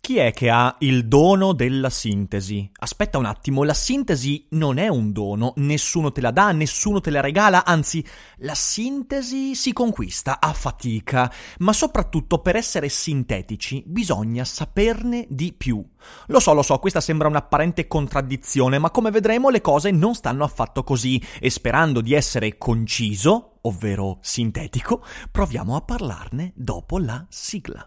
Chi è che ha il dono della sintesi? Aspetta un attimo, la sintesi non è un dono, nessuno te la dà, nessuno te la regala, anzi, la sintesi si conquista a fatica, ma soprattutto per essere sintetici bisogna saperne di più. Lo so, lo so, questa sembra un'apparente contraddizione, ma come vedremo le cose non stanno affatto così e sperando di essere conciso, ovvero sintetico, proviamo a parlarne dopo la sigla.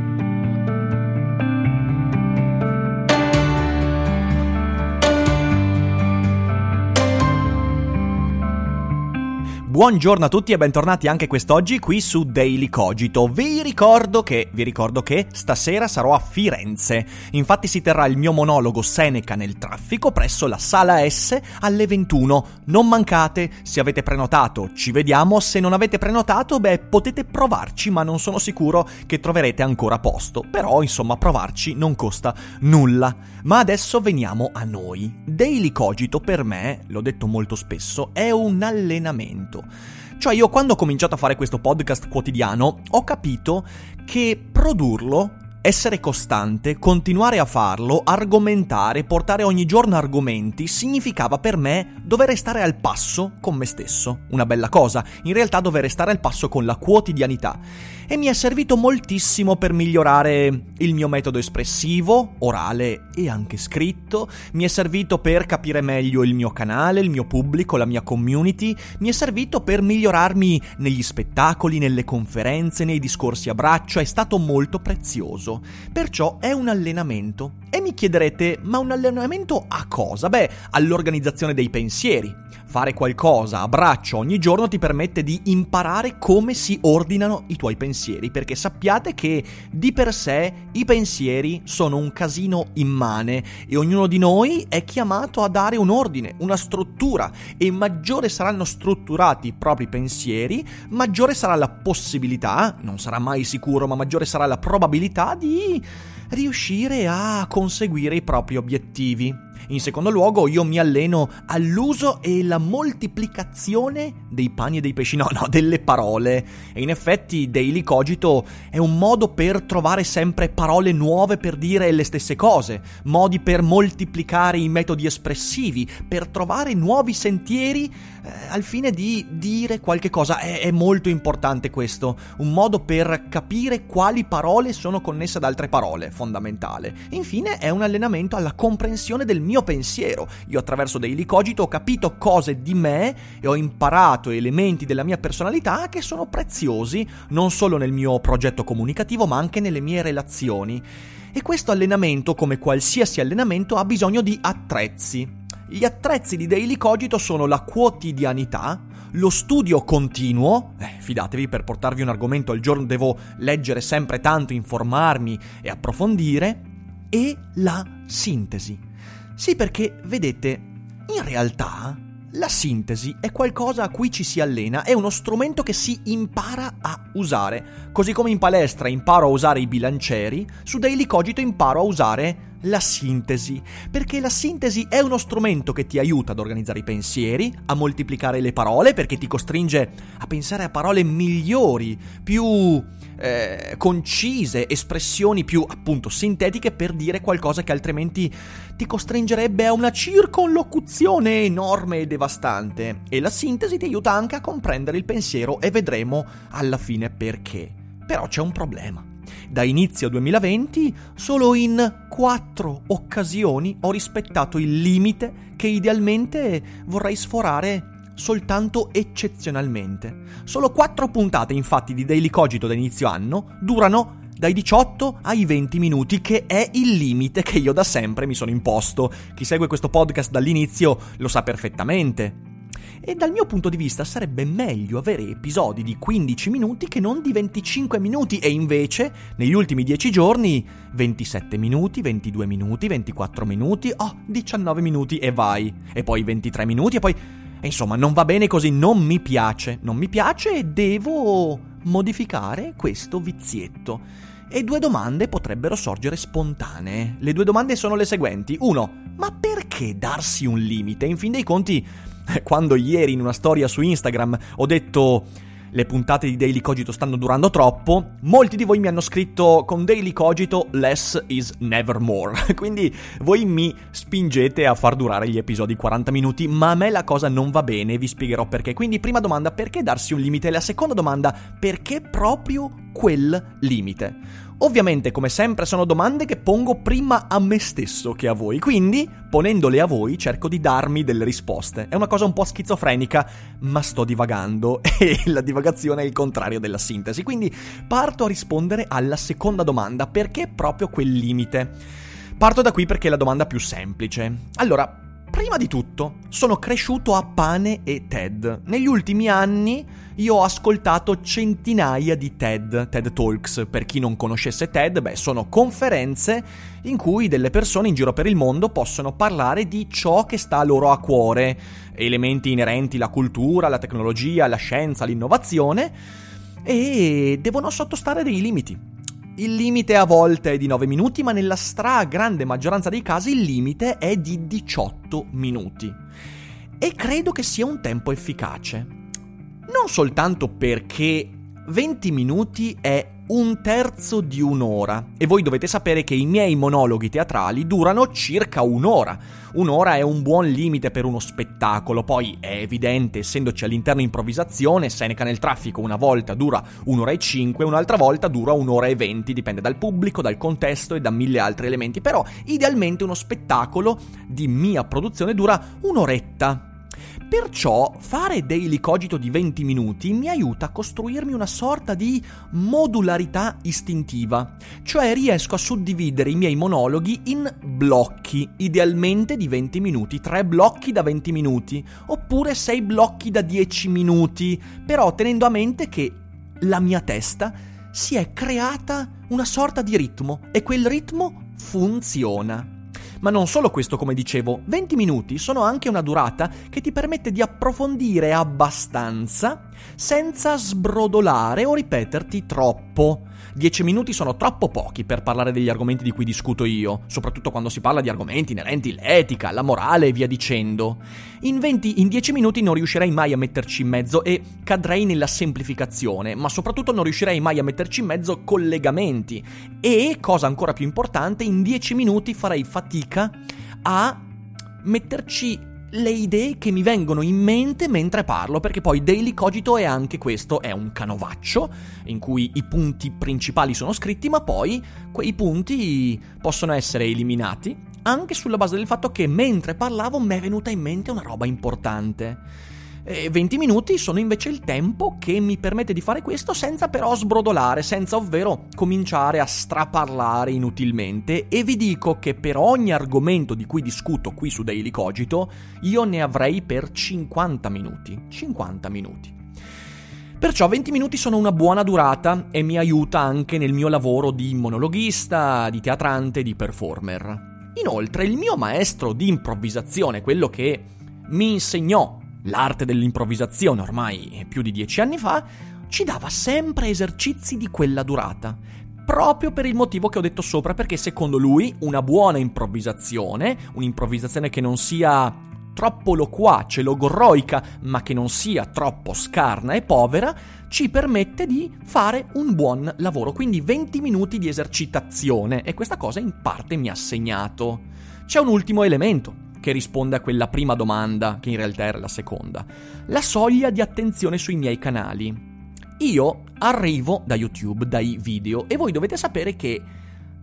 Buongiorno a tutti e bentornati anche quest'oggi qui su Daily Cogito. Vi ricordo che, vi ricordo che stasera sarò a Firenze. Infatti si terrà il mio monologo Seneca nel traffico presso la sala S alle 21. Non mancate, se avete prenotato ci vediamo, se non avete prenotato beh potete provarci ma non sono sicuro che troverete ancora posto. Però insomma provarci non costa nulla. Ma adesso veniamo a noi. Daily Cogito per me, l'ho detto molto spesso, è un allenamento. Cioè io quando ho cominciato a fare questo podcast quotidiano ho capito che produrlo essere costante, continuare a farlo, argomentare, portare ogni giorno argomenti, significava per me dover stare al passo con me stesso. Una bella cosa, in realtà dover stare al passo con la quotidianità. E mi è servito moltissimo per migliorare il mio metodo espressivo, orale e anche scritto, mi è servito per capire meglio il mio canale, il mio pubblico, la mia community, mi è servito per migliorarmi negli spettacoli, nelle conferenze, nei discorsi a braccio, è stato molto prezioso faticoso, perciò è un allenamento. E mi chiederete, ma un allenamento a cosa? Beh, all'organizzazione dei pensieri. Fare qualcosa a braccio ogni giorno ti permette di imparare come si ordinano i tuoi pensieri, perché sappiate che di per sé i pensieri sono un casino immane e ognuno di noi è chiamato a dare un ordine, una struttura e maggiore saranno strutturati i propri pensieri, maggiore sarà la possibilità, non sarà mai sicuro, ma maggiore sarà la probabilità di riuscire a conseguire i propri obiettivi. In secondo luogo, io mi alleno all'uso e la moltiplicazione dei pani e dei pesci, no, no, delle parole. E in effetti Daily Cogito è un modo per trovare sempre parole nuove per dire le stesse cose, modi per moltiplicare i metodi espressivi, per trovare nuovi sentieri eh, al fine di dire qualche cosa. È, è molto importante questo, un modo per capire quali parole sono connesse ad altre parole, fondamentale. Infine è un allenamento alla comprensione del mio pensiero. Io attraverso Daily Cogito ho capito cose di me e ho imparato elementi della mia personalità che sono preziosi non solo nel mio progetto comunicativo ma anche nelle mie relazioni. E questo allenamento, come qualsiasi allenamento, ha bisogno di attrezzi. Gli attrezzi di Daily Cogito sono la quotidianità, lo studio continuo, eh, fidatevi per portarvi un argomento al giorno devo leggere sempre tanto, informarmi e approfondire, e la sintesi. Sì, perché vedete, in realtà la sintesi è qualcosa a cui ci si allena, è uno strumento che si impara a usare. Così come in palestra imparo a usare i bilancieri, su Daily Cogito imparo a usare la sintesi, perché la sintesi è uno strumento che ti aiuta ad organizzare i pensieri, a moltiplicare le parole, perché ti costringe a pensare a parole migliori, più eh, concise, espressioni più appunto sintetiche per dire qualcosa che altrimenti ti costringerebbe a una circonlocuzione enorme e devastante. E la sintesi ti aiuta anche a comprendere il pensiero e vedremo alla fine perché. Però c'è un problema. Da inizio 2020 solo in quattro occasioni ho rispettato il limite che idealmente vorrei sforare soltanto eccezionalmente. Solo quattro puntate infatti di Daily Cogito da inizio anno durano dai 18 ai 20 minuti, che è il limite che io da sempre mi sono imposto. Chi segue questo podcast dall'inizio lo sa perfettamente. E dal mio punto di vista sarebbe meglio avere episodi di 15 minuti che non di 25 minuti e invece negli ultimi 10 giorni 27 minuti, 22 minuti, 24 minuti, oh 19 minuti e vai. E poi 23 minuti e poi... Insomma, non va bene così, non mi piace, non mi piace e devo modificare questo vizietto. E due domande potrebbero sorgere spontanee. Le due domande sono le seguenti. Uno, ma perché darsi un limite? In fin dei conti, quando ieri in una storia su Instagram ho detto le puntate di Daily Cogito stanno durando troppo, molti di voi mi hanno scritto con Daily Cogito less is never more. Quindi voi mi spingete a far durare gli episodi 40 minuti, ma a me la cosa non va bene, vi spiegherò perché. Quindi prima domanda, perché darsi un limite? E la seconda domanda, perché proprio quel limite? Ovviamente, come sempre, sono domande che pongo prima a me stesso che a voi, quindi, ponendole a voi, cerco di darmi delle risposte. È una cosa un po' schizofrenica, ma sto divagando e la divagazione è il contrario della sintesi. Quindi parto a rispondere alla seconda domanda, perché proprio quel limite? Parto da qui perché è la domanda più semplice. Allora, Prima di tutto, sono cresciuto a pane e TED. Negli ultimi anni io ho ascoltato centinaia di TED, TED Talks. Per chi non conoscesse TED, beh, sono conferenze in cui delle persone in giro per il mondo possono parlare di ciò che sta loro a cuore, elementi inerenti alla cultura, alla tecnologia, alla scienza, all'innovazione, e devono sottostare dei limiti. Il limite a volte è di 9 minuti, ma nella stragrande maggioranza dei casi il limite è di 18 minuti. E credo che sia un tempo efficace. Non soltanto perché 20 minuti è un terzo di un'ora. E voi dovete sapere che i miei monologhi teatrali durano circa un'ora. Un'ora è un buon limite per uno spettacolo, poi è evidente, essendoci all'interno improvvisazione, Seneca nel traffico una volta dura un'ora e cinque, un'altra volta dura un'ora e venti, dipende dal pubblico, dal contesto e da mille altri elementi, però idealmente uno spettacolo di mia produzione dura un'oretta Perciò fare daily cogito di 20 minuti mi aiuta a costruirmi una sorta di modularità istintiva, cioè riesco a suddividere i miei monologhi in blocchi, idealmente di 20 minuti, 3 blocchi da 20 minuti, oppure 6 blocchi da 10 minuti, però tenendo a mente che la mia testa si è creata una sorta di ritmo e quel ritmo funziona. Ma non solo questo, come dicevo, 20 minuti sono anche una durata che ti permette di approfondire abbastanza senza sbrodolare o ripeterti troppo. 10 minuti sono troppo pochi per parlare degli argomenti di cui discuto io, soprattutto quando si parla di argomenti inerenti all'etica, alla morale e via dicendo. In 20, in 10 minuti non riuscirei mai a metterci in mezzo e cadrei nella semplificazione, ma soprattutto non riuscirei mai a metterci in mezzo collegamenti. E, cosa ancora più importante, in 10 minuti farei fatica a metterci le idee che mi vengono in mente mentre parlo, perché poi Daily Cogito è anche questo, è un canovaccio in cui i punti principali sono scritti, ma poi quei punti possono essere eliminati anche sulla base del fatto che mentre parlavo mi è venuta in mente una roba importante. E 20 minuti sono invece il tempo che mi permette di fare questo senza però sbrodolare, senza ovvero cominciare a straparlare inutilmente e vi dico che per ogni argomento di cui discuto qui su Daily Cogito io ne avrei per 50 minuti. 50 minuti. Perciò 20 minuti sono una buona durata e mi aiuta anche nel mio lavoro di monologhista, di teatrante, di performer. Inoltre il mio maestro di improvvisazione, quello che mi insegnò l'arte dell'improvvisazione ormai più di dieci anni fa, ci dava sempre esercizi di quella durata. Proprio per il motivo che ho detto sopra, perché secondo lui una buona improvvisazione, un'improvvisazione che non sia troppo loquace, logorroica, ma che non sia troppo scarna e povera, ci permette di fare un buon lavoro. Quindi 20 minuti di esercitazione e questa cosa in parte mi ha segnato. C'è un ultimo elemento che risponde a quella prima domanda, che in realtà era la seconda. La soglia di attenzione sui miei canali. Io arrivo da YouTube, dai video, e voi dovete sapere che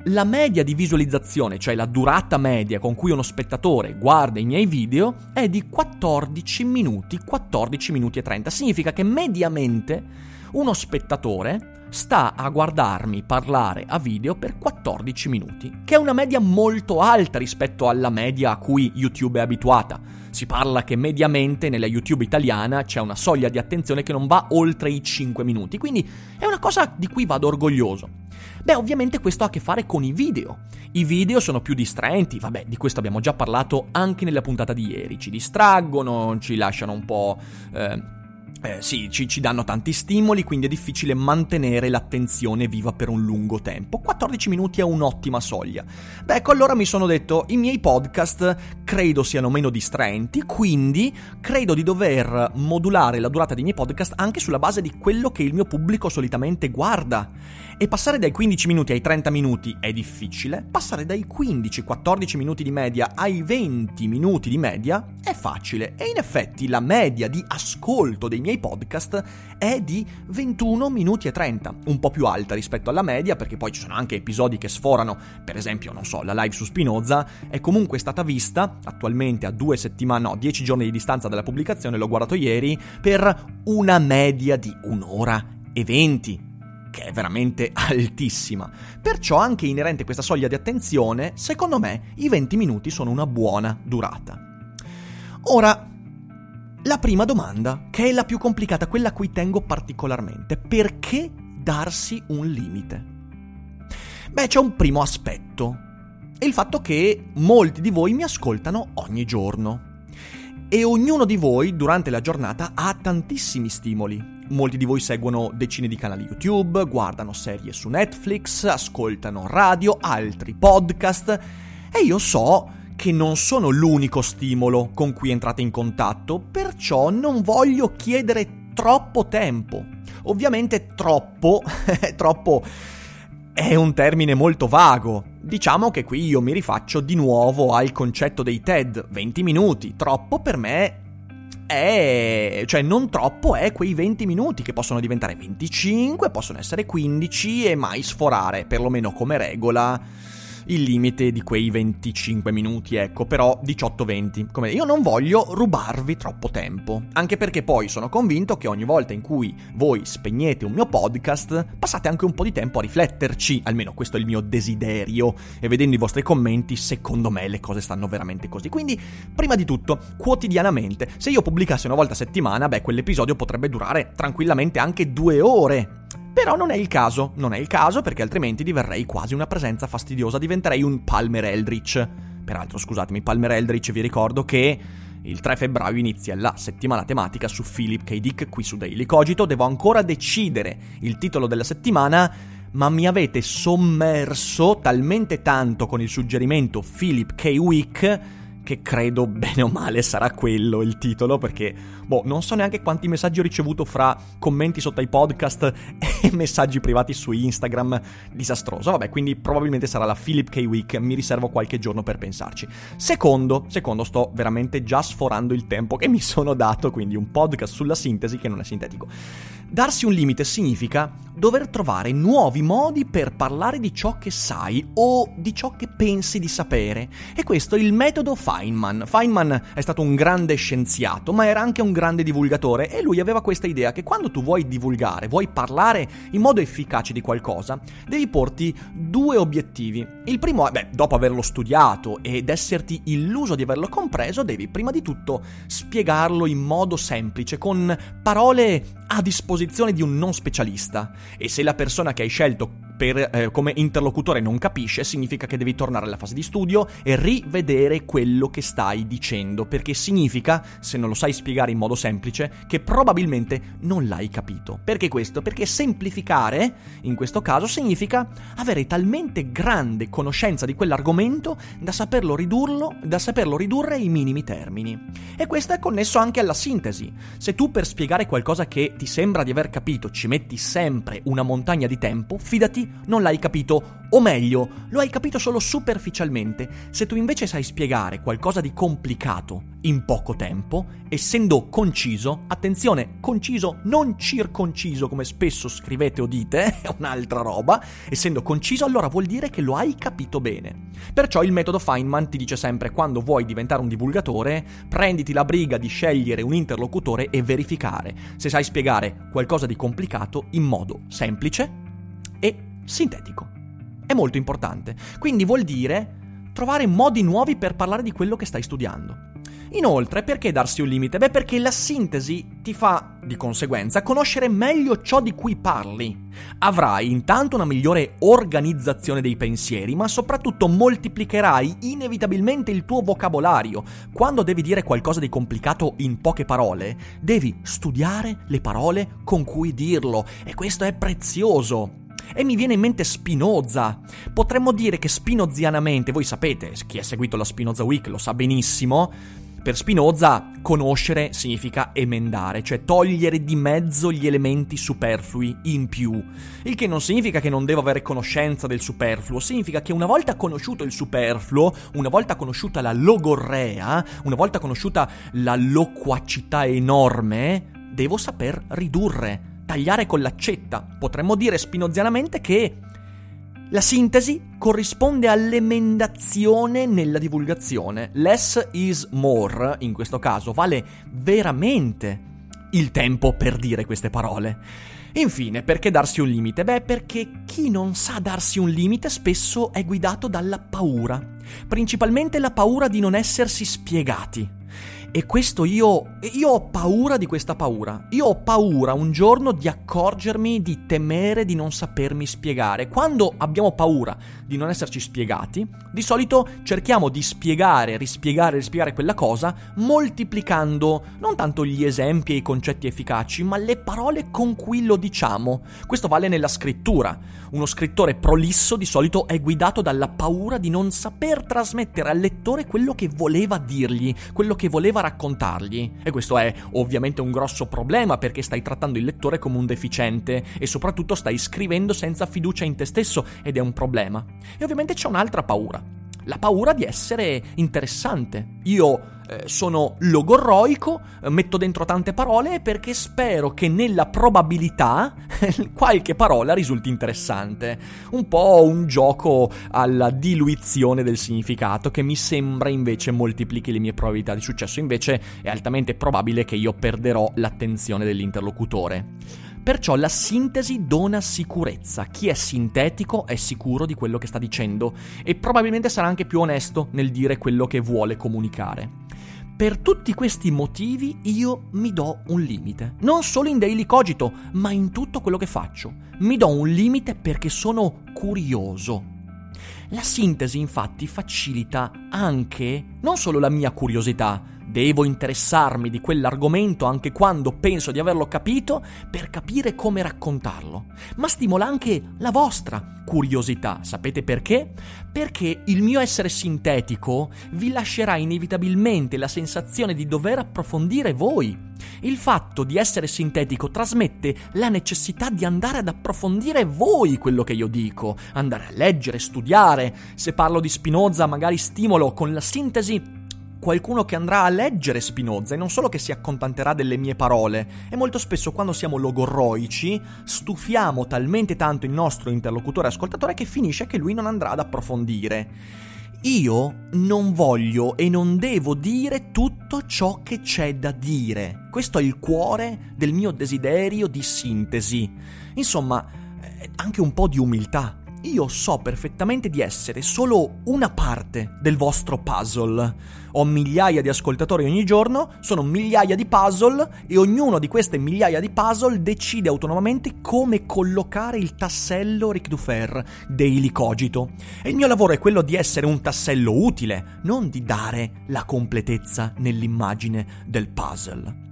la media di visualizzazione, cioè la durata media con cui uno spettatore guarda i miei video, è di 14 minuti, 14 minuti e 30. Significa che mediamente uno spettatore sta a guardarmi parlare a video per 14 minuti, che è una media molto alta rispetto alla media a cui YouTube è abituata. Si parla che mediamente nella YouTube italiana c'è una soglia di attenzione che non va oltre i 5 minuti, quindi è una cosa di cui vado orgoglioso. Beh, ovviamente questo ha a che fare con i video. I video sono più distraenti, vabbè, di questo abbiamo già parlato anche nella puntata di ieri. Ci distraggono, ci lasciano un po'... Eh, eh, sì, ci, ci, danno tanti stimoli, quindi è difficile mantenere l'attenzione viva per un lungo tempo. 14 minuti è un'ottima soglia. Beh, ecco, allora mi sono detto, i miei podcast credo siano meno distraenti, quindi credo di dover modulare la durata dei miei podcast anche sulla base di quello che il mio pubblico solitamente guarda. E passare dai 15 minuti ai 30 minuti è difficile, passare dai 15-14 minuti di media ai 20 minuti di media è facile. E in effetti la media di ascolto dei miei podcast è di 21 minuti e 30, un po' più alta rispetto alla media perché poi ci sono anche episodi che sforano, per esempio, non so, la live su Spinoza è comunque stata vista attualmente a due settimane, no, 10 giorni di distanza dalla pubblicazione, l'ho guardato ieri, per una media di un'ora e 20 che è veramente altissima. Perciò anche inerente a questa soglia di attenzione, secondo me i 20 minuti sono una buona durata. Ora, la prima domanda, che è la più complicata, quella a cui tengo particolarmente, perché darsi un limite? Beh, c'è un primo aspetto, è il fatto che molti di voi mi ascoltano ogni giorno. E ognuno di voi durante la giornata ha tantissimi stimoli. Molti di voi seguono decine di canali YouTube, guardano serie su Netflix, ascoltano radio, altri podcast e io so che non sono l'unico stimolo con cui entrate in contatto, perciò non voglio chiedere troppo tempo. Ovviamente troppo, troppo è un termine molto vago. Diciamo che qui io mi rifaccio di nuovo al concetto dei TED, 20 minuti. Troppo per me è, cioè non troppo è quei 20 minuti che possono diventare 25, possono essere 15 e mai sforare, perlomeno come regola il limite di quei 25 minuti, ecco, però 18-20. Come io non voglio rubarvi troppo tempo, anche perché poi sono convinto che ogni volta in cui voi spegnete un mio podcast, passate anche un po' di tempo a rifletterci, almeno questo è il mio desiderio, e vedendo i vostri commenti, secondo me le cose stanno veramente così. Quindi, prima di tutto, quotidianamente, se io pubblicassi una volta a settimana, beh, quell'episodio potrebbe durare tranquillamente anche due ore. Però non è il caso, non è il caso perché altrimenti diverrei quasi una presenza fastidiosa, diventerei un Palmer Eldritch. Peraltro, scusatemi, Palmer Eldritch vi ricordo che il 3 febbraio inizia la settimana tematica su Philip K. Dick qui su Daily Cogito, devo ancora decidere il titolo della settimana, ma mi avete sommerso talmente tanto con il suggerimento Philip K. Week che credo bene o male sarà quello il titolo, perché, boh, non so neanche quanti messaggi ho ricevuto fra commenti sotto ai podcast e messaggi privati su Instagram, disastroso. Vabbè, quindi probabilmente sarà la Philip K. Week, mi riservo qualche giorno per pensarci. Secondo, secondo, sto veramente già sforando il tempo che mi sono dato, quindi un podcast sulla sintesi che non è sintetico. Darsi un limite significa dover trovare nuovi modi per parlare di ciò che sai o di ciò che pensi di sapere. E questo è il metodo Feynman. Feynman è stato un grande scienziato, ma era anche un grande divulgatore e lui aveva questa idea che quando tu vuoi divulgare, vuoi parlare in modo efficace di qualcosa, devi porti due obiettivi. Il primo è, beh, dopo averlo studiato ed esserti illuso di averlo compreso, devi prima di tutto spiegarlo in modo semplice, con parole a disposizione di un non specialista. E se la persona che hai scelto per, eh, come interlocutore non capisce, significa che devi tornare alla fase di studio e rivedere quello che stai dicendo, perché significa, se non lo sai spiegare in modo semplice, che probabilmente non l'hai capito. Perché questo? Perché semplificare, in questo caso, significa avere talmente grande conoscenza di quell'argomento da saperlo ridurlo, da saperlo ridurre ai minimi termini. E questo è connesso anche alla sintesi. Se tu per spiegare qualcosa che ti sembra di aver capito ci metti sempre una montagna di tempo, fidati non l'hai capito, o meglio, lo hai capito solo superficialmente. Se tu invece sai spiegare qualcosa di complicato in poco tempo, essendo conciso, attenzione, conciso, non circonciso come spesso scrivete o dite, è un'altra roba, essendo conciso allora vuol dire che lo hai capito bene. Perciò il metodo Feynman ti dice sempre quando vuoi diventare un divulgatore, prenditi la briga di scegliere un interlocutore e verificare se sai spiegare qualcosa di complicato in modo semplice sintetico. È molto importante. Quindi vuol dire trovare modi nuovi per parlare di quello che stai studiando. Inoltre, perché darsi un limite? Beh, perché la sintesi ti fa, di conseguenza, conoscere meglio ciò di cui parli. Avrai intanto una migliore organizzazione dei pensieri, ma soprattutto moltiplicherai inevitabilmente il tuo vocabolario. Quando devi dire qualcosa di complicato in poche parole, devi studiare le parole con cui dirlo, e questo è prezioso. E mi viene in mente Spinoza. Potremmo dire che spinozianamente, voi sapete, chi ha seguito la Spinoza Week lo sa benissimo, per Spinoza conoscere significa emendare, cioè togliere di mezzo gli elementi superflui in più. Il che non significa che non devo avere conoscenza del superfluo, significa che una volta conosciuto il superfluo, una volta conosciuta la logorrea, una volta conosciuta la loquacità enorme, devo saper ridurre, tagliare con l'accetta. Potremmo dire spinozianamente che la sintesi corrisponde all'emendazione nella divulgazione. Less is more, in questo caso, vale veramente il tempo per dire queste parole. Infine, perché darsi un limite? Beh, perché chi non sa darsi un limite spesso è guidato dalla paura, principalmente la paura di non essersi spiegati. E questo io, io ho paura di questa paura. Io ho paura un giorno di accorgermi, di temere, di non sapermi spiegare. Quando abbiamo paura di non esserci spiegati, di solito cerchiamo di spiegare, rispiegare, rispiegare quella cosa, moltiplicando non tanto gli esempi e i concetti efficaci, ma le parole con cui lo diciamo. Questo vale nella scrittura. Uno scrittore prolisso di solito è guidato dalla paura di non saper trasmettere al lettore quello che voleva dirgli, quello che voleva voleva raccontargli. E questo è ovviamente un grosso problema perché stai trattando il lettore come un deficiente e soprattutto stai scrivendo senza fiducia in te stesso ed è un problema. E ovviamente c'è un'altra paura la paura di essere interessante. Io eh, sono logorroico, eh, metto dentro tante parole perché spero che nella probabilità qualche parola risulti interessante. Un po' un gioco alla diluizione del significato che mi sembra invece moltiplichi le mie probabilità di successo. Invece è altamente probabile che io perderò l'attenzione dell'interlocutore. Perciò la sintesi dona sicurezza. Chi è sintetico è sicuro di quello che sta dicendo e probabilmente sarà anche più onesto nel dire quello che vuole comunicare. Per tutti questi motivi io mi do un limite. Non solo in Daily Cogito, ma in tutto quello che faccio. Mi do un limite perché sono curioso. La sintesi infatti facilita anche non solo la mia curiosità, Devo interessarmi di quell'argomento anche quando penso di averlo capito per capire come raccontarlo, ma stimola anche la vostra curiosità. Sapete perché? Perché il mio essere sintetico vi lascerà inevitabilmente la sensazione di dover approfondire voi. Il fatto di essere sintetico trasmette la necessità di andare ad approfondire voi quello che io dico, andare a leggere, studiare. Se parlo di Spinoza, magari stimolo con la sintesi qualcuno che andrà a leggere Spinoza e non solo che si accontenterà delle mie parole. E molto spesso quando siamo logorroici stufiamo talmente tanto il nostro interlocutore ascoltatore che finisce che lui non andrà ad approfondire. Io non voglio e non devo dire tutto ciò che c'è da dire. Questo è il cuore del mio desiderio di sintesi. Insomma, eh, anche un po' di umiltà io so perfettamente di essere solo una parte del vostro puzzle. Ho migliaia di ascoltatori ogni giorno, sono migliaia di puzzle e ognuno di queste migliaia di puzzle decide autonomamente come collocare il tassello Ric Dufer Daily Cogito. E il mio lavoro è quello di essere un tassello utile, non di dare la completezza nell'immagine del puzzle.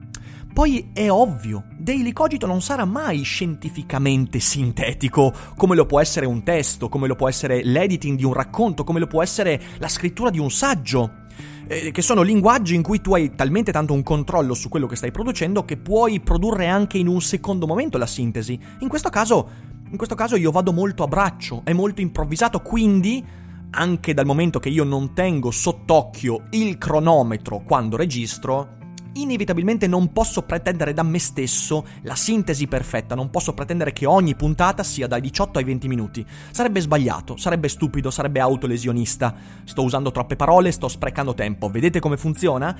Poi è ovvio, Daily Cogito non sarà mai scientificamente sintetico, come lo può essere un testo, come lo può essere l'editing di un racconto, come lo può essere la scrittura di un saggio. Eh, che sono linguaggi in cui tu hai talmente tanto un controllo su quello che stai producendo che puoi produrre anche in un secondo momento la sintesi. In questo caso In questo caso io vado molto a braccio, è molto improvvisato, quindi anche dal momento che io non tengo sott'occhio il cronometro quando registro, inevitabilmente non posso pretendere da me stesso la sintesi perfetta, non posso pretendere che ogni puntata sia dai 18 ai 20 minuti. Sarebbe sbagliato, sarebbe stupido, sarebbe autolesionista. Sto usando troppe parole, sto sprecando tempo. Vedete come funziona?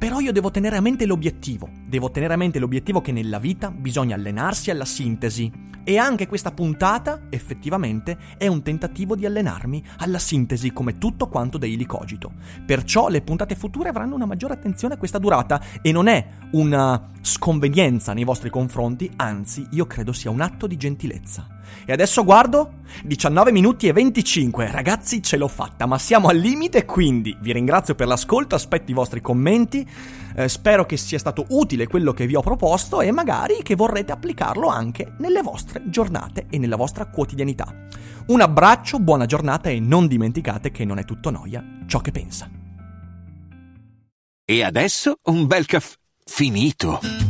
Però io devo tenere a mente l'obiettivo. Devo tenere a mente l'obiettivo che nella vita bisogna allenarsi alla sintesi. E anche questa puntata, effettivamente, è un tentativo di allenarmi alla sintesi come tutto quanto Daily Cogito. Perciò le puntate future avranno una maggiore attenzione a questa durata e non è una sconvenienza nei vostri confronti, anzi io credo sia un atto di gentilezza. E adesso guardo 19 minuti e 25. Ragazzi, ce l'ho fatta, ma siamo al limite, quindi vi ringrazio per l'ascolto, aspetto i vostri commenti. Eh, spero che sia stato utile quello che vi ho proposto e magari che vorrete applicarlo anche nelle vostre giornate e nella vostra quotidianità. Un abbraccio, buona giornata e non dimenticate che non è tutto noia ciò che pensa. E adesso un bel caffè finito.